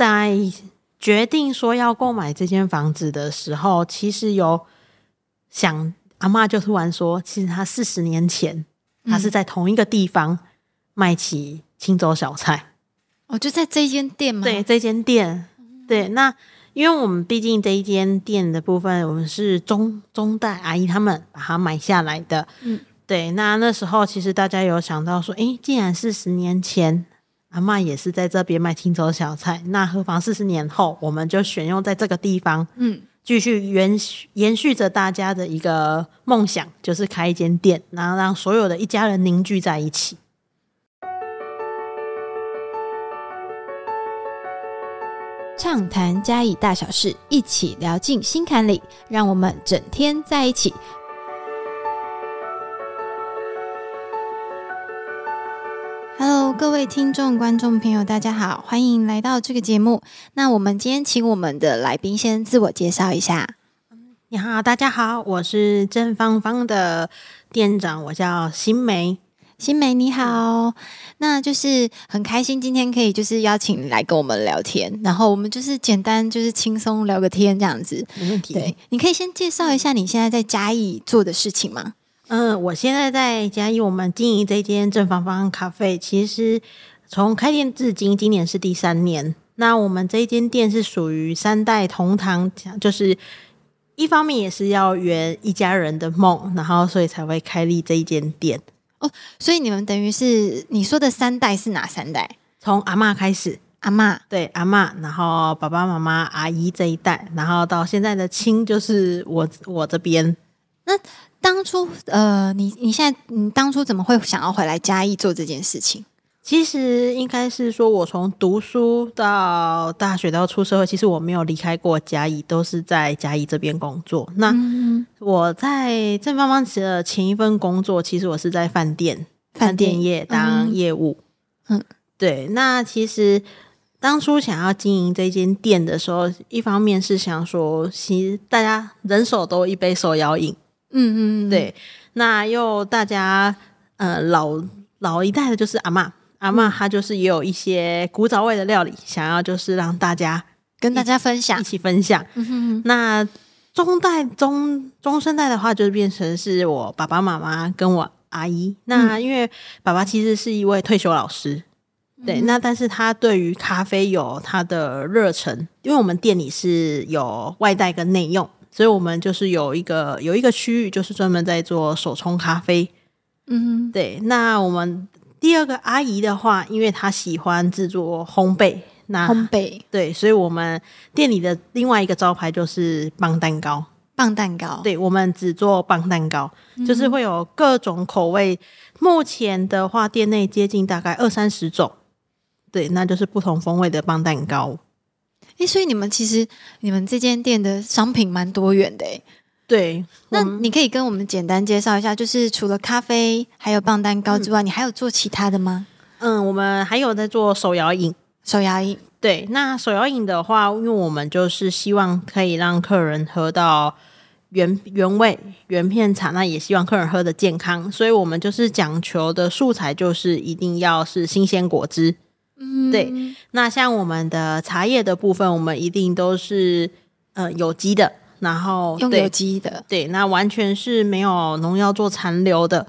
在决定说要购买这间房子的时候，其实有想阿妈就突然说，其实她四十年前，她是在同一个地方卖起青州小菜。哦，就在这一间店吗？对，这间店，对，那因为我们毕竟这一间店的部分，我们是中中代阿姨他们把它买下来的，嗯，对。那那时候其实大家有想到说，哎，既然四十年前阿妈也是在这边卖青州小菜，那何妨四十年后我们就选用在这个地方，嗯，继续延续延续着大家的一个梦想，就是开一间店，然后让所有的一家人凝聚在一起。畅谈嘉义大小事，一起聊进心坎里，让我们整天在一起。各位听众、观众朋友，大家好，欢迎来到这个节目。那我们今天请我们的来宾先自我介绍一下。你好，大家好，我是正芳芳的店长，我叫新梅。新梅你好，那就是很开心今天可以就是邀请你来跟我们聊天，然后我们就是简单就是轻松聊个天这样子，没问题。对，你可以先介绍一下你现在在嘉义做的事情吗？嗯，我现在在嘉义，我们经营这间正方方咖啡，其实从开店至今，今年是第三年。那我们这间店是属于三代同堂，就是一方面也是要圆一家人的梦，然后所以才会开立这一间店。哦，所以你们等于是你说的三代是哪三代？从阿妈开始，阿妈对阿妈，然后爸爸妈妈、阿姨这一代，然后到现在的亲就是我我这边。那当初呃，你你现在你当初怎么会想要回来嘉义做这件事情？其实应该是说，我从读书到大学到出社会，其实我没有离开过嘉义，都是在嘉义这边工作。那我在正方方的前一份工作，其实我是在饭店饭店业当业务。嗯，对。那其实当初想要经营这间店的时候，一方面是想说，其实大家人手都一杯手摇饮。嗯嗯，嗯对。那又大家呃老老一代的，就是阿妈。阿妈她就是也有一些古早味的料理，想要就是让大家跟大家分享，一起分享。那中代中中生代的话，就是变成是我爸爸妈妈跟我阿姨。那因为爸爸其实是一位退休老师，对，那但是他对于咖啡有他的热忱，因为我们店里是有外带跟内用，所以我们就是有一个有一个区域，就是专门在做手冲咖啡。嗯，对，那我们。第二个阿姨的话，因为她喜欢制作烘焙，那烘焙对，所以我们店里的另外一个招牌就是棒蛋糕。棒蛋糕，对，我们只做棒蛋糕，就是会有各种口味。目前的话，店内接近大概二三十种，对，那就是不同风味的棒蛋糕。哎，所以你们其实你们这间店的商品蛮多元的，哎。对，那你可以跟我们简单介绍一下，就是除了咖啡还有棒蛋糕之外，你还有做其他的吗？嗯，我们还有在做手摇饮。手摇饮，对，那手摇饮的话，因为我们就是希望可以让客人喝到原原味原片茶，那也希望客人喝的健康，所以我们就是讲求的素材就是一定要是新鲜果汁。嗯，对。那像我们的茶叶的部分，我们一定都是呃有机的。然后用有机的，对，那完全是没有农药做残留的，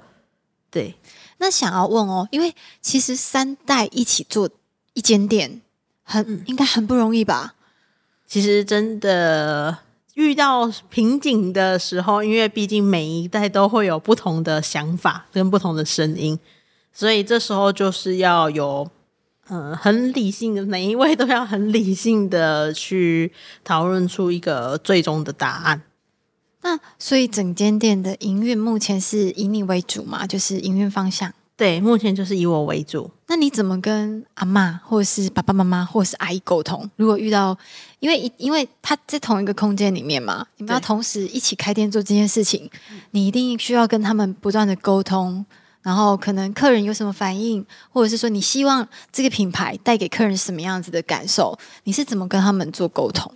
对。那想要问哦，因为其实三代一起做一间店，很应该很不容易吧？其实真的遇到瓶颈的时候，因为毕竟每一代都会有不同的想法跟不同的声音，所以这时候就是要有。嗯，很理性的，每一位都要很理性的去讨论出一个最终的答案。那所以整间店的营运目前是以你为主嘛？就是营运方向？对，目前就是以我为主。那你怎么跟阿妈或者是爸爸妈妈或者是阿姨沟通？如果遇到，因为因为他在同一个空间里面嘛，你们要同时一起开店做这件事情，你一定需要跟他们不断的沟通。然后可能客人有什么反应，或者是说你希望这个品牌带给客人什么样子的感受，你是怎么跟他们做沟通？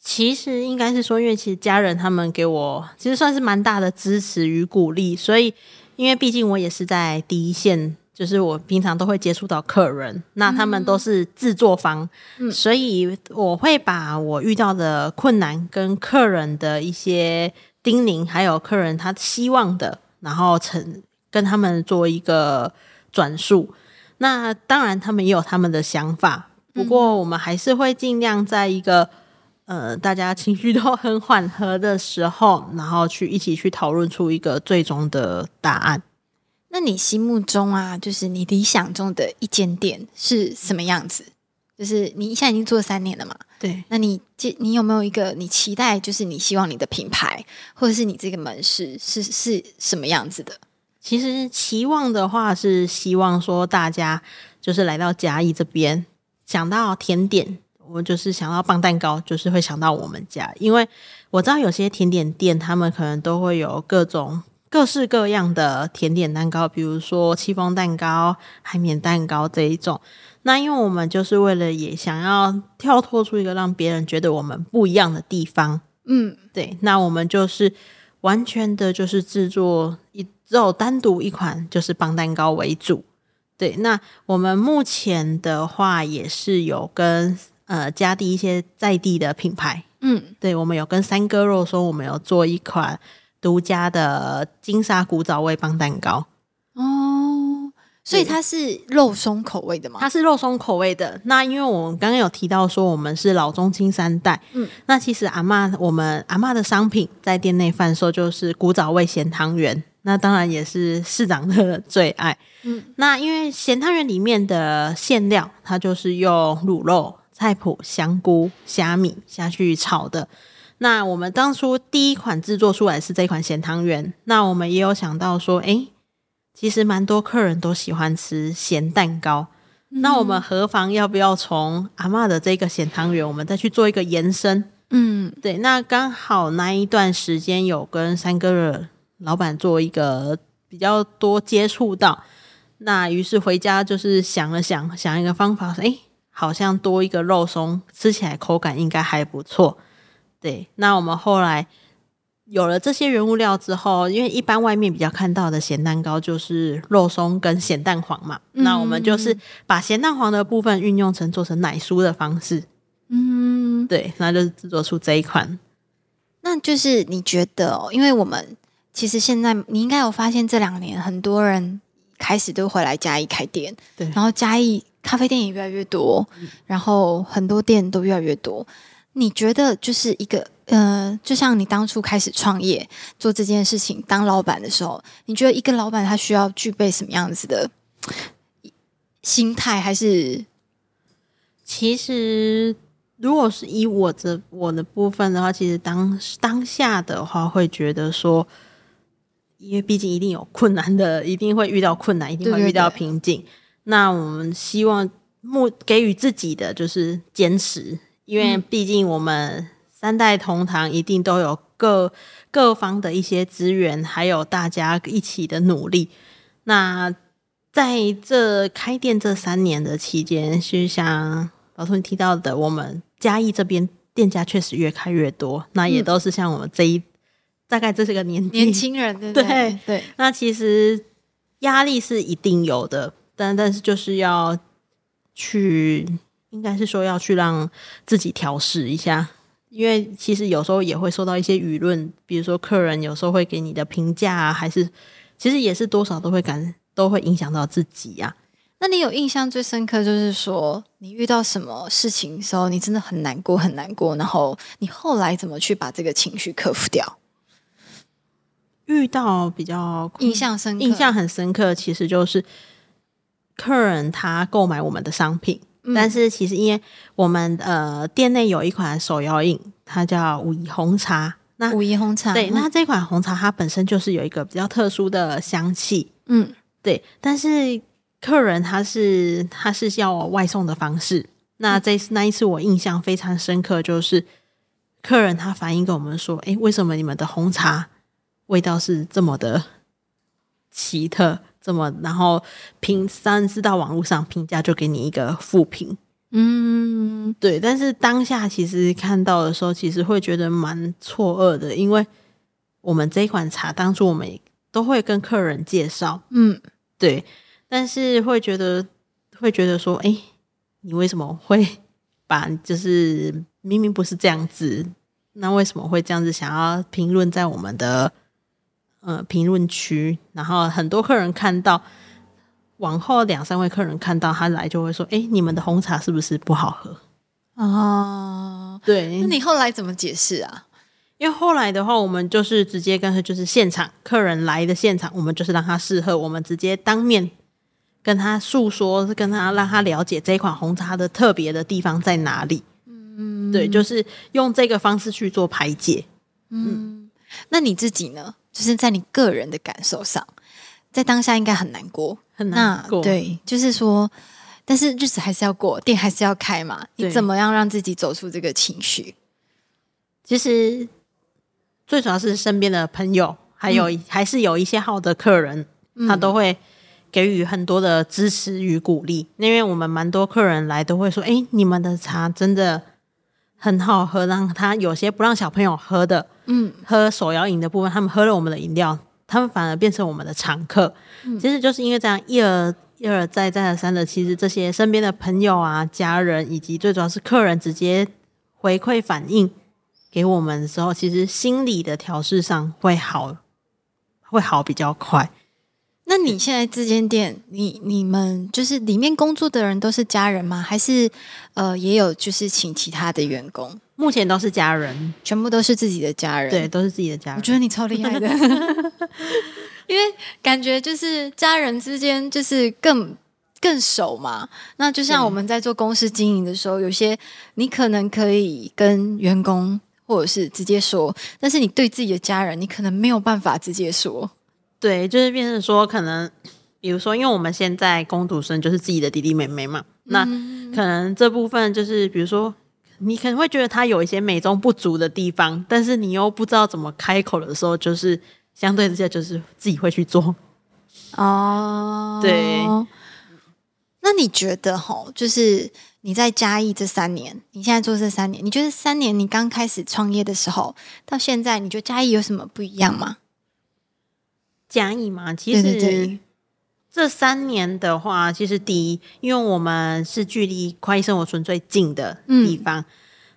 其实应该是说，因为其实家人他们给我其实算是蛮大的支持与鼓励，所以因为毕竟我也是在第一线就是我平常都会接触到客人，那他们都是制作方，所以我会把我遇到的困难跟客人的一些叮咛，还有客人他希望的，然后成跟他们做一个转述。那当然，他们也有他们的想法，不过我们还是会尽量在一个呃大家情绪都很缓和的时候，然后去一起去讨论出一个最终的答案。那你心目中啊，就是你理想中的一间店是什么样子？就是你现在已经做三年了嘛？对。那你这你有没有一个你期待，就是你希望你的品牌或者是你这个门市是是什么样子的？其实期望的话是希望说大家就是来到嘉义这边，想到甜点，我就是想到棒蛋糕，就是会想到我们家，因为我知道有些甜点店他们可能都会有各种。各式各样的甜点蛋糕，比如说戚风蛋糕、海绵蛋糕这一种。那因为我们就是为了也想要跳脱出一个让别人觉得我们不一样的地方，嗯，对。那我们就是完全的就是制作一只有单独一款就是棒蛋糕为主。对，那我们目前的话也是有跟呃加地一些在地的品牌，嗯，对，我们有跟三哥肉说我们有做一款。独家的金沙古早味棒蛋糕哦，所以它是肉松口味的吗？它是肉松口味的。那因为我们刚刚有提到说我们是老中青三代，嗯，那其实阿妈我们阿妈的商品在店内贩售就是古早味咸汤圆，那当然也是市长的最爱。嗯，那因为咸汤圆里面的馅料，它就是用卤肉、菜脯、香菇、虾米下去炒的。那我们当初第一款制作出来是这款咸汤圆，那我们也有想到说，哎，其实蛮多客人都喜欢吃咸蛋糕，那我们何妨要不要从阿妈的这个咸汤圆，我们再去做一个延伸？嗯，对，那刚好那一段时间有跟三哥的老板做一个比较多接触到，那于是回家就是想了想，想一个方法，说，哎，好像多一个肉松，吃起来口感应该还不错。对，那我们后来有了这些原物料之后，因为一般外面比较看到的咸蛋糕就是肉松跟咸蛋黄嘛，那我们就是把咸蛋黄的部分运用成做成奶酥的方式，嗯，对，那就是制作出这一款。那就是你觉得，哦，因为我们其实现在你应该有发现，这两年很多人开始都回来嘉义开店，对，然后嘉义咖啡店也越来越多，然后很多店都越来越多。你觉得就是一个呃，就像你当初开始创业做这件事情当老板的时候，你觉得一个老板他需要具备什么样子的心态？还是其实如果是以我这我的部分的话，其实当当下的话会觉得说，因为毕竟一定有困难的，一定会遇到困难，一定会遇到瓶颈。那我们希望目给予自己的就是坚持。因为毕竟我们三代同堂，一定都有各各方的一些资源，还有大家一起的努力。那在这开店这三年的期间，是像老师你提到的，我们嘉义这边店家确实越开越多，那也都是像我们这一大概这是个年年轻人，对对对。那其实压力是一定有的，但但是就是要去。应该是说要去让自己调试一下，因为其实有时候也会受到一些舆论，比如说客人有时候会给你的评价啊，还是其实也是多少都会感都会影响到自己呀。那你有印象最深刻就是说你遇到什么事情的时候，你真的很难过很难过，然后你后来怎么去把这个情绪克服掉？遇到比较印象深刻、印象很深刻，其实就是客人他购买我们的商品。但是其实，因为我们呃店内有一款手摇饮，它叫武夷红茶。那武夷红茶，对，那这款红茶它本身就是有一个比较特殊的香气。嗯，对。但是客人他是他是要外送的方式。那这那一次我印象非常深刻，就是客人他反映跟我们说：“哎，为什么你们的红茶味道是这么的奇特？”这么，然后评三次到网络上评价，就给你一个负评。嗯，对。但是当下其实看到的时候，其实会觉得蛮错愕的，因为我们这一款茶当初我们都会跟客人介绍。嗯，对。但是会觉得会觉得说，哎、你为什么会把就是明明不是这样子，那为什么会这样子想要评论在我们的呃评论区？然后很多客人看到，往后两三位客人看到他来就会说，哎、你们的红茶是不是不好喝？哦，对，那你后来怎么解释啊？因为后来的话，我们就是直接跟他就是现场客人来的现场，我们就是让他试喝，我们直接当面跟他诉说，跟他让他了解这一款红茶的特别的地方在哪里。嗯，对，就是用这个方式去做排解。嗯那你自己呢？就是在你个人的感受上，在当下应该很难过，很难过对，就是说，但是日子还是要过，店还是要开嘛。你怎么样让自己走出这个情绪？其实最主要是身边的朋友，还有、还是有一些好的客人，他都会给予很多的支持与鼓励。因为我们蛮多客人来都会说：“哎、你们的茶真的很好喝。”让他有些不让小朋友喝的，嗯，喝手摇饮的部分，他们喝了我们的饮料，他们反而变成我们的常客。其实就是因为这样一而一而再再而三的，其实这些身边的朋友啊、家人以及最主要是客人直接回馈反应给我们的时候，其实心理的调试上会好，会好比较快。那你现在这间店，你你们就是里面工作的人都是家人吗？还是呃也有就是请其他的员工，目前都是家人，全部都是自己的家人？对，，都是自己的家人。我觉得你超厉害的，因为感觉就是家人之间就是更。更熟嘛？那就像我们在做公司经营的时候，有些你可能可以跟员工或者是直接说，但是你对自己的家人，你可能没有办法直接说。对，就是变成说，可能比如说，因为我们现在工读生就是自己的弟弟妹妹嘛，那可能这部分就是，比如说，你可能会觉得他有一些美中不足的地方，但是你又不知道怎么开口的时候，就是相对之下就是自己会去做。哦，对。那你觉得哈，就是你在嘉义这三年，你现在做这三年，你觉得三年你刚开始创业的时候到现在，你觉得嘉义有什么不一样吗？嘉义嘛，其对实对对这三年的话，其实第一，因为我们是距离快意生活村最近的地方，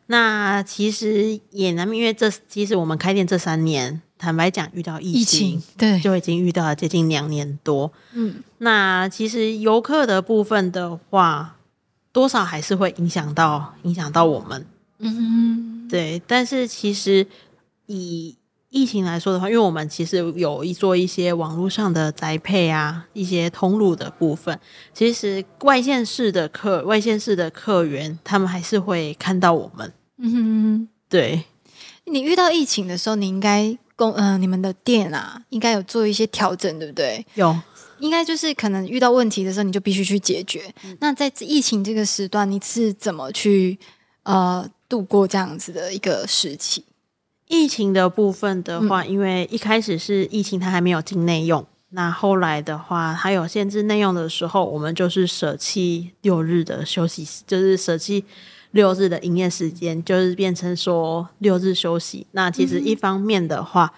那其实也难免，因为这其实我们开店这三年，坦白讲遇到疫情，对，就已经遇到了接近两年多。嗯那其实游客的部分的话，多少还是会影响到影响到我们。嗯对，但是其实以疫情来说的话，因为我们其实有一做一些网络上的宅配啊，一些通路的部分，其实外线市的客外线市的客源，他们还是会看到我们。嗯哼，对，你遇到疫情的时候，你应该公呃你们的店啊，应该有做一些调整，对不对？有应该就是可能遇到问题的时候，你就必须去解决。那在疫情这个时段，你是怎么去呃度过这样子的一个时期？疫情的部分的话，因为一开始是疫情，它还没有进内用。那后来的话，它有限制内用的时候，我们就是舍弃六日的休息，就是舍弃六日的营业时间，就是变成说六日休息。那其实一方面的话，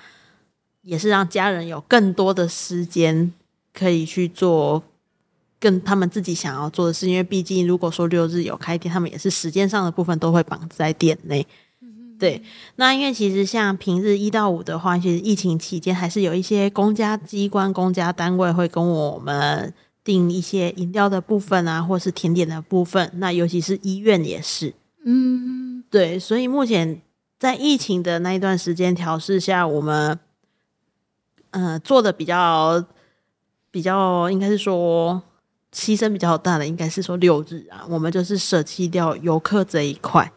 也是让家人有更多的时间可以去做更他们自己想要做的事，因为毕竟如果说六日有开店，他们也是时间上的部分都会绑在店内。对，那因为其实像平日一到五的话，其实疫情期间还是有一些公家机关、公家单位会跟我们订一些饮料的部分啊，或是甜点的部分。那尤其是医院也是，嗯对，所以目前在疫情的那一段时间调试下，我们呃做的比较比较，应该是说牺牲比较大的，应该是说六日啊，我们就是舍弃掉游客这一块。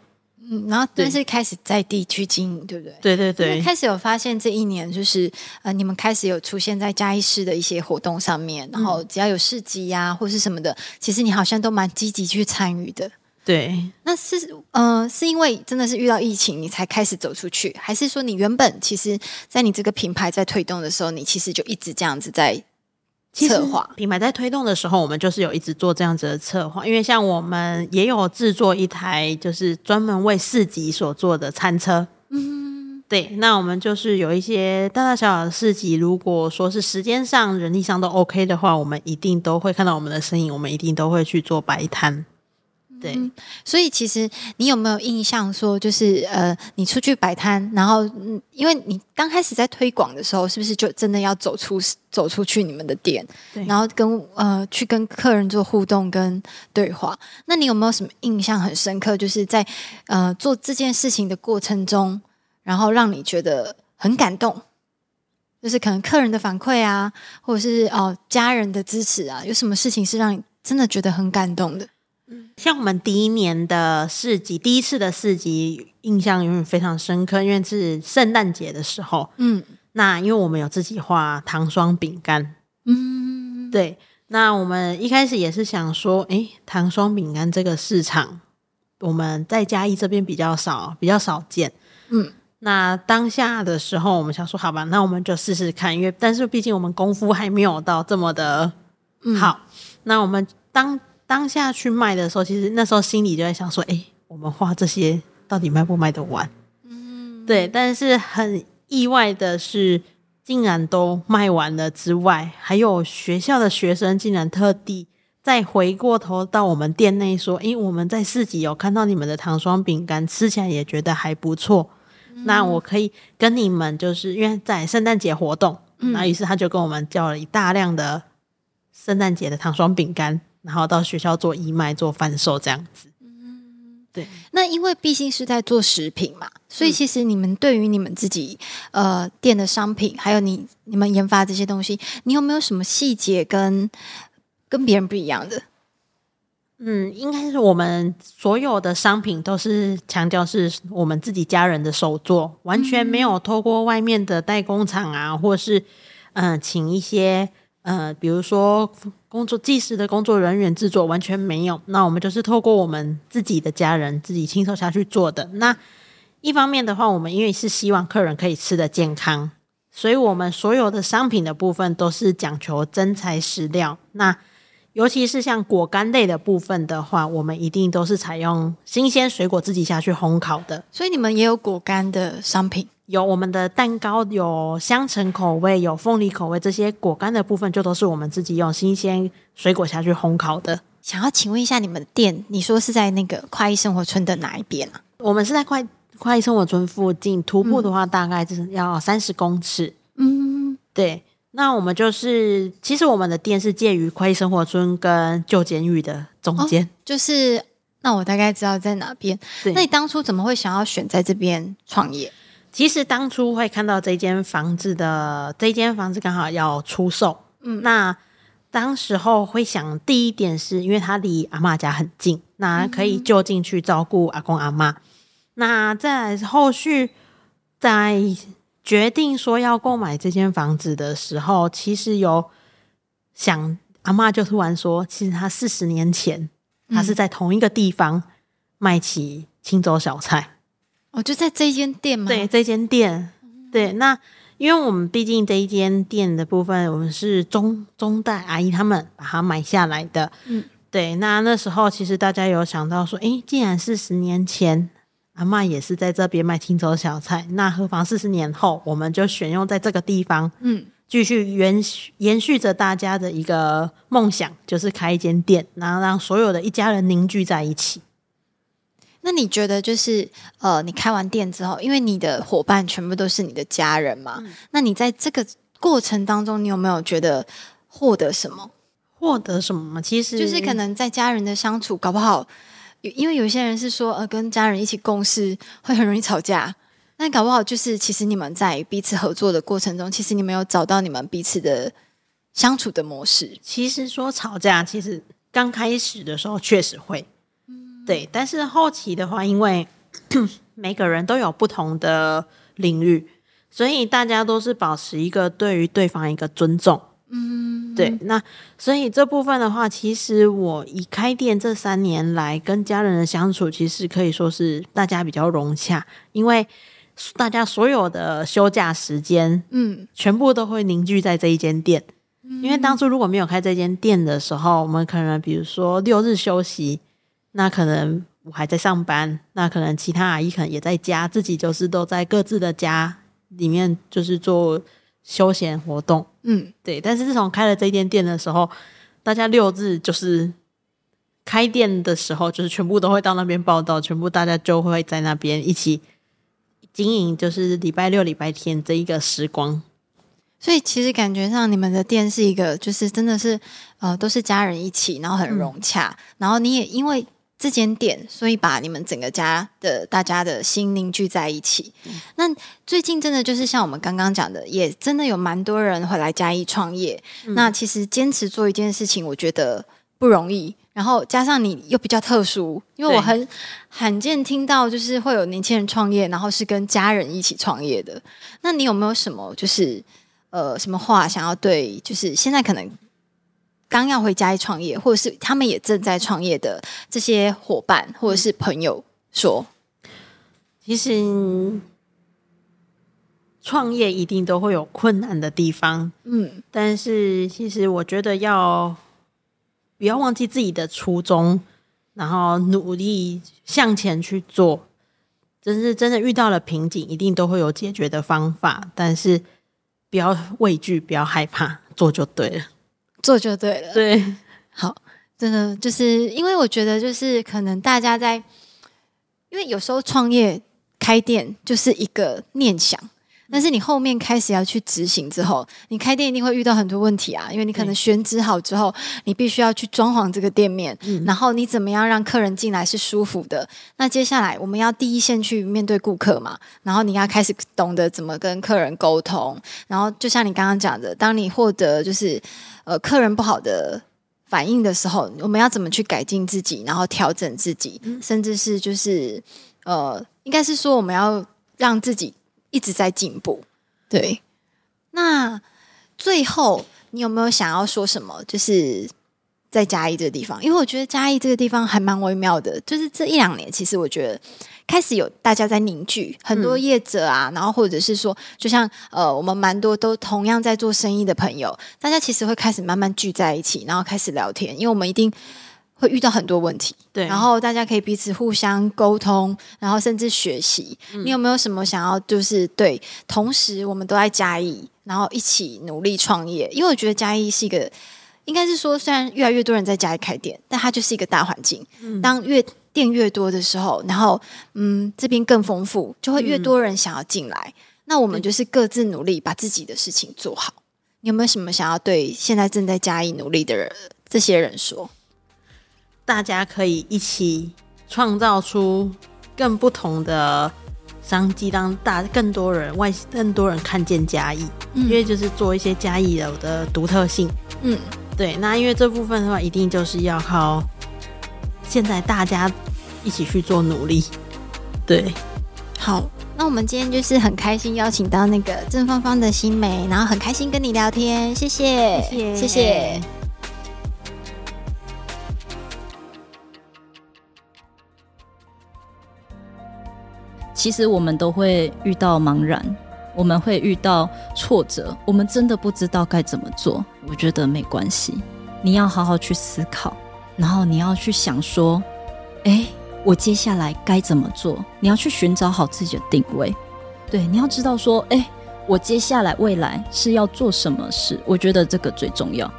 嗯，然后但是开始在地去经营，对不对？对对对，开始有发现这一年就是呃，你们开始有出现在嘉义市的一些活动上面，然后只要有市集呀、或是什么的，其实你好像都蛮积极去参与的。对。那是呃，是因为真的是遇到疫情，你才开始走出去，还是说你原本其实，在你这个品牌在推动的时候，你其实就一直这样子在策划？品牌在推动的时候，我们就是有一直做这样子的策划，因为像我们也有制作一台就是专门为市集所做的餐车。嗯，对，那我们就是有一些大大小小的市集，如果说是时间上、人力上都 OK 的话，我们一定都会看到我们的身影，我们一定都会去做摆摊。对，所以其实你有没有印象说，就是呃，你出去摆摊，然后嗯，因为你刚开始在推广的时候，是不是就真的要走出走出去你们的店，然后跟呃去跟客人做互动跟对话？那你有没有什么印象很深刻，就是在呃做这件事情的过程中，然后让你觉得很感动？就是可能客人的反馈啊，或者是哦家人的支持啊，有什么事情是让你真的觉得很感动的？像我们第一年的市集，第一次的市集，印象永远非常深刻，因为是圣诞节的时候。嗯，那因为我们有自己画糖霜饼干。嗯，对。那我们一开始也是想说，诶，糖霜饼干这个市场，我们在嘉义这边比较少，比较少见。嗯，那当下的时候，我们想说，好吧，那我们就试试看，因为但是毕竟我们功夫还没有到这么的好。那我们当。当下去卖的时候，其实那时候心里就在想说：“哎，我们画这些到底卖不卖得完？”嗯，对。但是很意外的是，竟然都卖完了。之外，还有学校的学生竟然特地再回过头到我们店内说：“哎，我们在市集有看到你们的糖霜饼干，吃起来也觉得还不错。那我可以跟你们，就是因为在圣诞节活动，那于是他就跟我们叫了一大量的圣诞节的糖霜饼干。”然后到学校做义卖、做贩售这样子。嗯，对。那因为毕竟是在做食品嘛，所以其实你们对于你们自己呃店的商品，还有你你们研发这些东西，你有没有什么细节跟跟别人不一样的？嗯，应该是我们所有的商品都是强调是我们自己家人的手作，完全没有透过外面的代工厂啊，或是嗯，请一些。呃，比如说工作计时的工作人员制作完全没有，那我们就是透过我们自己的家人自己亲手下去做的。那一方面的话，我们因为是希望客人可以吃的健康，所以我们所有的商品的部分都是讲求真材实料。那尤其是像果干类的部分的话，我们一定都是采用新鲜水果自己下去烘烤的。所以你们也有果干的商品。有我们的蛋糕，有香橙口味，有凤梨口味，这些果干的部分就都是我们自己用新鲜水果下去烘烤的。想要请问一下，你们的店，你说是在那个快意生活村的哪一边啊？我们是在快快意生活村附近，徒步的话大概就是要三十公尺。嗯，对。那我们就是，其实我们的店是介于快意生活村跟旧监狱的中间。就是，那我大概知道在哪边。那你当初怎么会想要选在这边创业？其实当初会看到这间房子的这间房子刚好要出售，嗯，那当时候会想第一点是因为它离阿妈家很近，那可以就近去照顾阿公阿妈。那在后续在决定说要购买这间房子的时候，其实有想阿妈就突然说，其实他四十年前他是在同一个地方卖起青州小菜。哦，就在这一间店吗？对，这间店。对，那因为我们毕竟这一间店的部分，我们是中中代阿姨他们把它买下来的。嗯，对。那那时候其实大家有想到说，哎，既然是十年前阿妈也是在这边卖青州小菜，那何妨四十年后我们就选用在这个地方，嗯，继续延续延续着大家的一个梦想，就是开一间店，然后让所有的一家人凝聚在一起。那你觉得就是呃，你开完店之后，因为你的伙伴全部都是你的家人嘛？那你在这个过程当中，你有没有觉得获得什么？获得什么？其实就是可能在家人的相处，搞不好，因为有些人是说呃，跟家人一起共事会很容易吵架，那搞不好就是其实你们在彼此合作的过程中，其实你们有找到你们彼此的相处的模式。其实说吵架，其实刚开始的时候确实会。对，但是后期的话，因为 每个人都有不同的领域，所以大家都是保持一个对于对方一个尊重。嗯，对。那所以这部分的话，其实我以开店这三年来跟家人的相处，其实可以说是大家比较融洽，因为大家所有的休假时间，嗯，全部都会凝聚在这一间店。因为当初如果没有开这间店的时候，我们可能比如说六日休息。那可能我还在上班，那可能其他阿姨可能也在家，自己就是都在各自的家里面就是做休闲活动，嗯，对。但是自从开了这间店的时候，大家六日就是开店的时候，就是全部都会到那边报道，全部大家就会在那边一起经营，就是礼拜六、礼拜天这一个时光。所以其实感觉上你们的店是一个，就是真的是呃，都是家人一起，然后很融洽，然后你也因为这间店，所以把你们整个家的大家的心凝聚在一起。那最近真的就是像我们刚刚讲的，也真的有蛮多人会来嘉义创业。那其实坚持做一件事情，我觉得不容易。然后加上你又比较特殊，因为我很罕见听到就是会有年轻人创业，然后是跟家人一起创业的。那你有没有什么就是呃什么话想要对，就是现在可能刚要回家义创业，或者是他们也正在创业的这些伙伴或者是朋友说？其实创业一定都会有困难的地方，嗯但是其实我觉得要不要忘记自己的初衷，然后努力向前去做。真是真的遇到了瓶颈，一定都会有解决的方法，但是不要畏惧，不要害怕，做就对了。做就对了。对，好，真的就是因为我觉得，就是可能大家在，因为有时候创业开店就是一个念想，但是你后面开始要去执行之后，你开店一定会遇到很多问题啊，因为你可能选址好之后，你必须要去装潢这个店面，然后你怎么样让客人进来是舒服的？那接下来我们要第一线去面对顾客嘛，然后你要开始懂得怎么跟客人沟通，然后就像你刚刚讲的，当你获得就是呃客人不好的反应的时候，我们要怎么去改进自己，然后调整自己，甚至是就是呃，应该是说我们要让自己一直在进步。对，那最后你有没有想要说什么？就是在嘉义这个地方，因为我觉得嘉义这个地方还蛮微妙的，就是这一两年，其实我觉得。开始有大家在凝聚，很多业者啊，然后或者是说，就像呃，我们蛮多都同样在做生意的朋友，大家其实会开始慢慢聚在一起，然后开始聊天，因为我们一定会遇到很多问题，对然后大家可以彼此互相沟通，然后甚至学习。你有没有什么想要就是对？同时我们都在嘉义，然后一起努力创业，因为我觉得嘉义是一个，应该是说，虽然越来越多人在嘉义开店，但它就是一个大环境。当越店越多的时候，然后嗯，这边更丰富，就会越多人想要进来。那我们就是各自努力，把自己的事情做好。你有没有什么想要对现在正在嘉义努力的人这些人说？大家可以一起创造出更不同的商机，让大更多人外更多人看见嘉义，因为就是做一些嘉义有的独特性。嗯，对，那因为这部分的话，一定就是要靠现在大家一起去做努力。对，好，那我们今天就是很开心邀请到那个郑芳芳的新梅，然后很开心跟你聊天，谢谢，谢谢谢谢。其实我们都会遇到茫然，我们会遇到挫折，我们真的不知道该怎么做。我觉得没关系，你要好好去思考，然后你要去想说，哎，我接下来该怎么做？你要去寻找好自己的定位。对，你要知道说，哎，我接下来未来是要做什么事？我觉得这个最重要。